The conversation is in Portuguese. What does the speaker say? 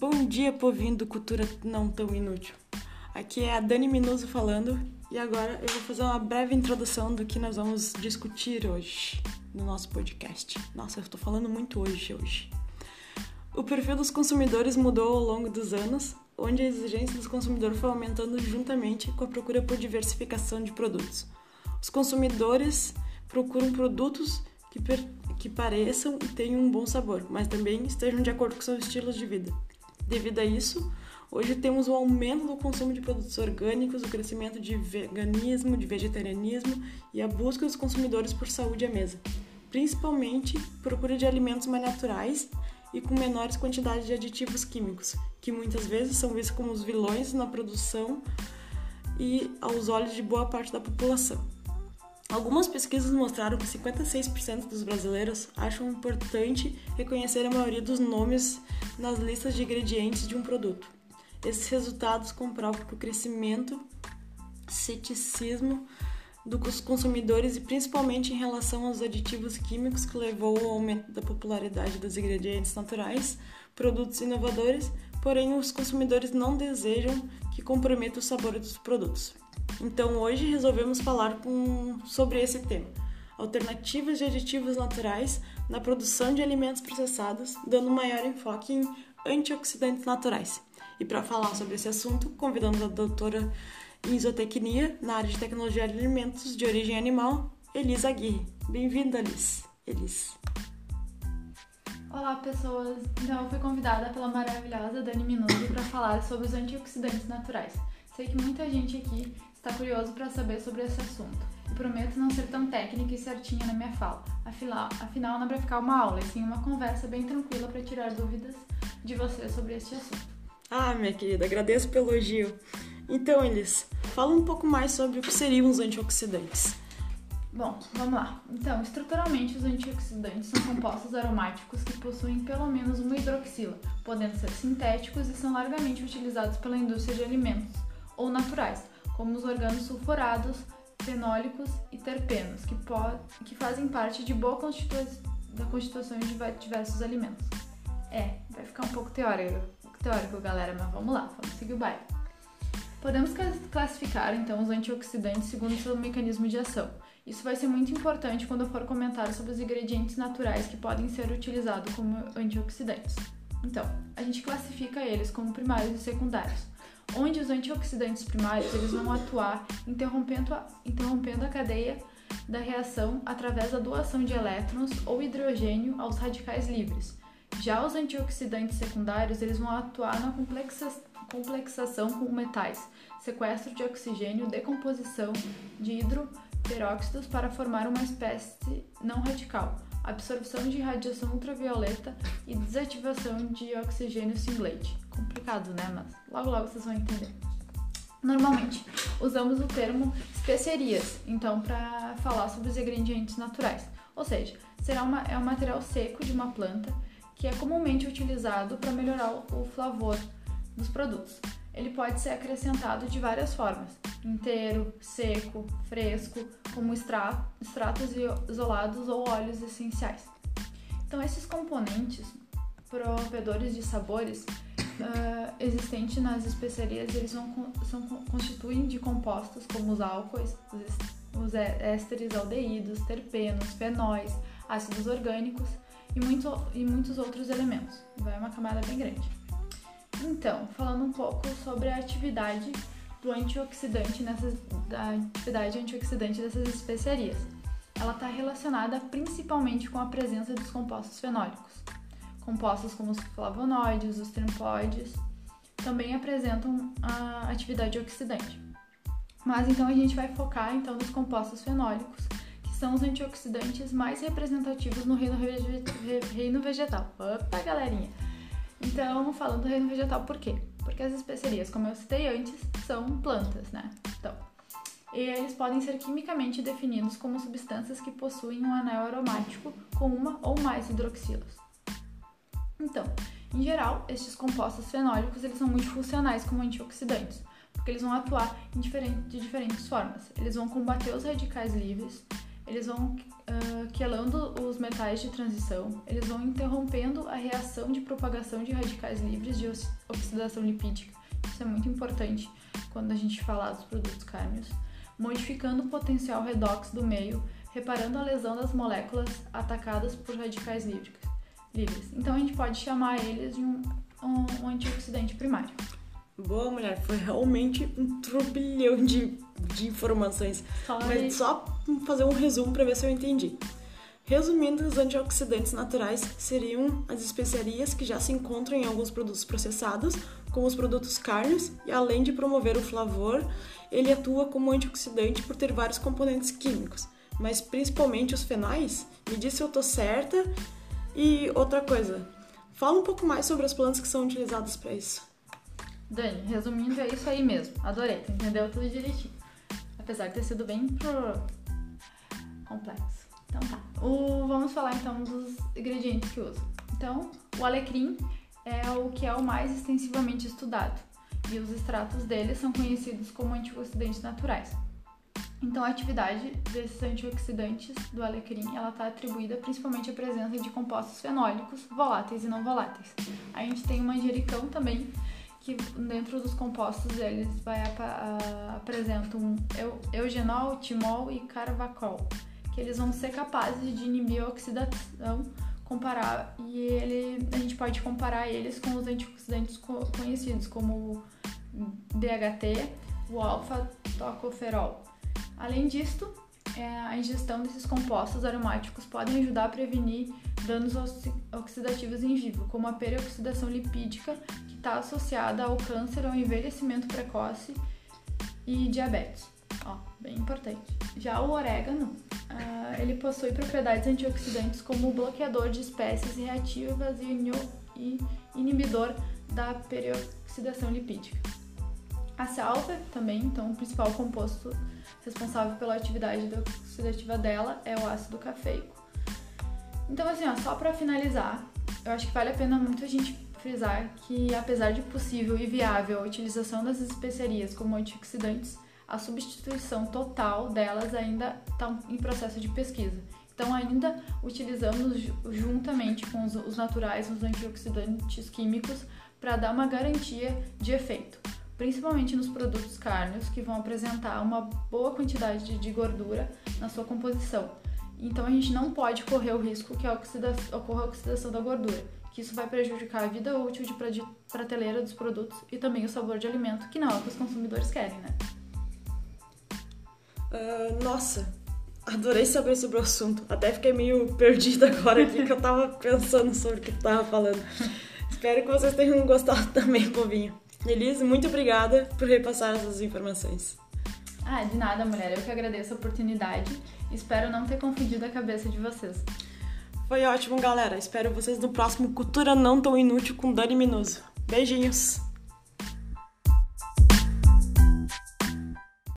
Bom dia, povinho do Cultura Não Tão Inútil. Aqui é a Dani Minuso falando e agora eu vou fazer uma breve introdução do que nós vamos discutir hoje no nosso podcast. Nossa, eu tô falando muito hoje hoje. O perfil dos consumidores mudou ao longo dos anos, onde a exigência dos consumidores foi aumentando juntamente com a procura por diversificação de produtos. Os consumidores procuram produtos que, que pareçam e tenham um bom sabor, mas também estejam de acordo com seus estilos de vida. Devido a isso, hoje temos o aumento do consumo de produtos orgânicos, o crescimento de veganismo, de vegetarianismo e a busca dos consumidores por saúde à mesa, principalmente procura de alimentos mais naturais e com menores quantidades de aditivos químicos, que muitas vezes são vistos como os vilões na produção e aos olhos de boa parte da população. Algumas pesquisas mostraram que 56% dos brasileiros acham importante reconhecer a maioria dos nomes nas listas de ingredientes de um produto. Esses resultados comprovam que o crescimento, ceticismo dos consumidores e principalmente em relação aos aditivos químicos que levou ao aumento da popularidade dos ingredientes naturais, produtos inovadores, porém os consumidores não desejam que comprometa o sabor dos produtos. Então hoje resolvemos falar com, sobre esse tema: alternativas de aditivos naturais na produção de alimentos processados, dando maior enfoque em antioxidantes naturais. E para falar sobre esse assunto, convidamos a doutora em isotecnia na área de tecnologia de alimentos de origem animal, Elisa Aguirre. Bem-vinda, Elis. Elis. Olá, pessoas. Então, eu fui convidada pela maravilhosa Dani Minuto para falar sobre os antioxidantes naturais. Sei que muita gente aqui está curioso para saber sobre esse assunto. E prometo não ser tão técnica e certinha na minha fala. Afinal, afinal não é para ficar uma aula, e sim uma conversa bem tranquila para tirar dúvidas de você sobre este assunto. Ah, minha querida, agradeço pelo elogio. Então, Elis, fala um pouco mais sobre o que seriam os antioxidantes. Bom, vamos lá. Então, estruturalmente, os antioxidantes são compostos aromáticos que possuem pelo menos uma hidroxila, podendo ser sintéticos e são largamente utilizados pela indústria de alimentos ou naturais, como os organos sulfurados, fenólicos e terpenos, que, que fazem parte de boa da constituição de diversos alimentos. É, vai ficar um pouco teórico, teórico, galera, mas vamos lá, vamos seguir o baile. Podemos classificar então os antioxidantes segundo seu mecanismo de ação. Isso vai ser muito importante quando eu for comentar sobre os ingredientes naturais que podem ser utilizados como antioxidantes. Então, a gente classifica eles como primários e secundários, onde os antioxidantes primários eles vão atuar interrompendo a, interrompendo a cadeia da reação através da doação de elétrons ou hidrogênio aos radicais livres. Já os antioxidantes secundários eles vão atuar na complexa complexação com metais, sequestro de oxigênio, decomposição de hidroperóxidos para formar uma espécie não radical, absorção de radiação ultravioleta e desativação de oxigênio singlete. Complicado, né? Mas logo logo vocês vão entender. Normalmente usamos o termo especiarias, então, para falar sobre os ingredientes naturais. Ou seja, será uma, é um material seco de uma planta que é comumente utilizado para melhorar o flavor dos produtos. Ele pode ser acrescentado de várias formas: inteiro, seco, fresco, como extratos isolados ou óleos essenciais. Então, esses componentes provedores de sabores uh, existentes nas especiarias, eles vão, são, constituem de compostos como os álcoois, os, os ésteres aldeídos, terpenos, fenóis, ácidos orgânicos e, muito, e muitos outros elementos. Vai uma camada bem grande. Então, falando um pouco sobre a atividade do antioxidante nessas, da atividade antioxidante dessas especiarias. Ela está relacionada principalmente com a presença dos compostos fenólicos. Compostos como os flavonoides, os triploides, também apresentam a atividade oxidante. Mas então a gente vai focar então nos compostos fenólicos, que são os antioxidantes mais representativos no reino, reino vegetal. Opa, galerinha! Então, falando do reino vegetal, por quê? Porque as especiarias, como eu citei antes, são plantas, né? Então, eles podem ser quimicamente definidos como substâncias que possuem um anel aromático com uma ou mais hidroxilas. Então, em geral, estes compostos fenólicos eles são multifuncionais como antioxidantes, porque eles vão atuar diferente, de diferentes formas. Eles vão combater os radicais livres, eles vão uh, quelando os metais de transição, eles vão interrompendo a reação de propagação de radicais livres de oxidação lipídica. Isso é muito importante quando a gente falar dos produtos cárneos, modificando o potencial redox do meio, reparando a lesão das moléculas atacadas por radicais livres. Então a gente pode chamar eles de um, um, um antioxidante primário. Boa, mulher. Foi realmente um turbilhão de, de informações. Sorry. Mas só fazer um resumo para ver se eu entendi. Resumindo, os antioxidantes naturais seriam as especiarias que já se encontram em alguns produtos processados, como os produtos carnes, e além de promover o flavor, ele atua como antioxidante por ter vários componentes químicos, mas principalmente os fenóis. Me diz se eu tô certa. E outra coisa, fala um pouco mais sobre as plantas que são utilizadas para isso. Dani, resumindo, é isso aí mesmo. Adorei, entendeu tudo direitinho. Apesar de ter sido bem pro... complexo. Então tá. O, vamos falar então dos ingredientes que usa. Então, o alecrim é o que é o mais extensivamente estudado e os extratos dele são conhecidos como antioxidantes naturais. Então, a atividade desses antioxidantes do alecrim ela está atribuída principalmente à presença de compostos fenólicos, voláteis e não voláteis. A gente tem o manjericão também, que dentro dos compostos eles vai apresentam eugenol, timol e carvacol, eles vão ser capazes de inibir a oxidação, comparar e ele a gente pode comparar eles com os antioxidantes conhecidos como o DHT, o alfa-tocoferol. Além disto, é, a ingestão desses compostos aromáticos podem ajudar a prevenir danos oxidativos em vivo, como a peroxidação lipídica, que está associada ao câncer, ao envelhecimento precoce e diabetes. Ó, bem importante. Já o orégano, uh, ele possui propriedades antioxidantes como bloqueador de espécies reativas e inibidor da peroxidação lipídica. A salva também, então, o principal composto responsável pela atividade oxidativa dela é o ácido cafeico. Então, assim, ó, só para finalizar, eu acho que vale a pena muito a gente frisar que, apesar de possível e viável a utilização das especiarias como antioxidantes, a substituição total delas ainda está em processo de pesquisa. Então, ainda utilizamos juntamente com os naturais, os antioxidantes químicos, para dar uma garantia de efeito principalmente nos produtos carnes, que vão apresentar uma boa quantidade de gordura na sua composição. Então a gente não pode correr o risco que a oxida ocorra a oxidação da gordura, que isso vai prejudicar a vida útil de prateleira dos produtos e também o sabor de alimento, que não é o que os consumidores querem, né? Uh, nossa, adorei saber sobre o assunto. Até fiquei meio perdida agora aqui que eu tava pensando sobre o que tu tava falando. Espero que vocês tenham gostado também, povinho. Elise, muito obrigada por repassar essas informações. Ah, de nada, mulher. Eu que agradeço a oportunidade. Espero não ter confundido a cabeça de vocês. Foi ótimo, galera. Espero vocês no próximo Cultura Não Tão Inútil com Dani Minoso. Beijinhos!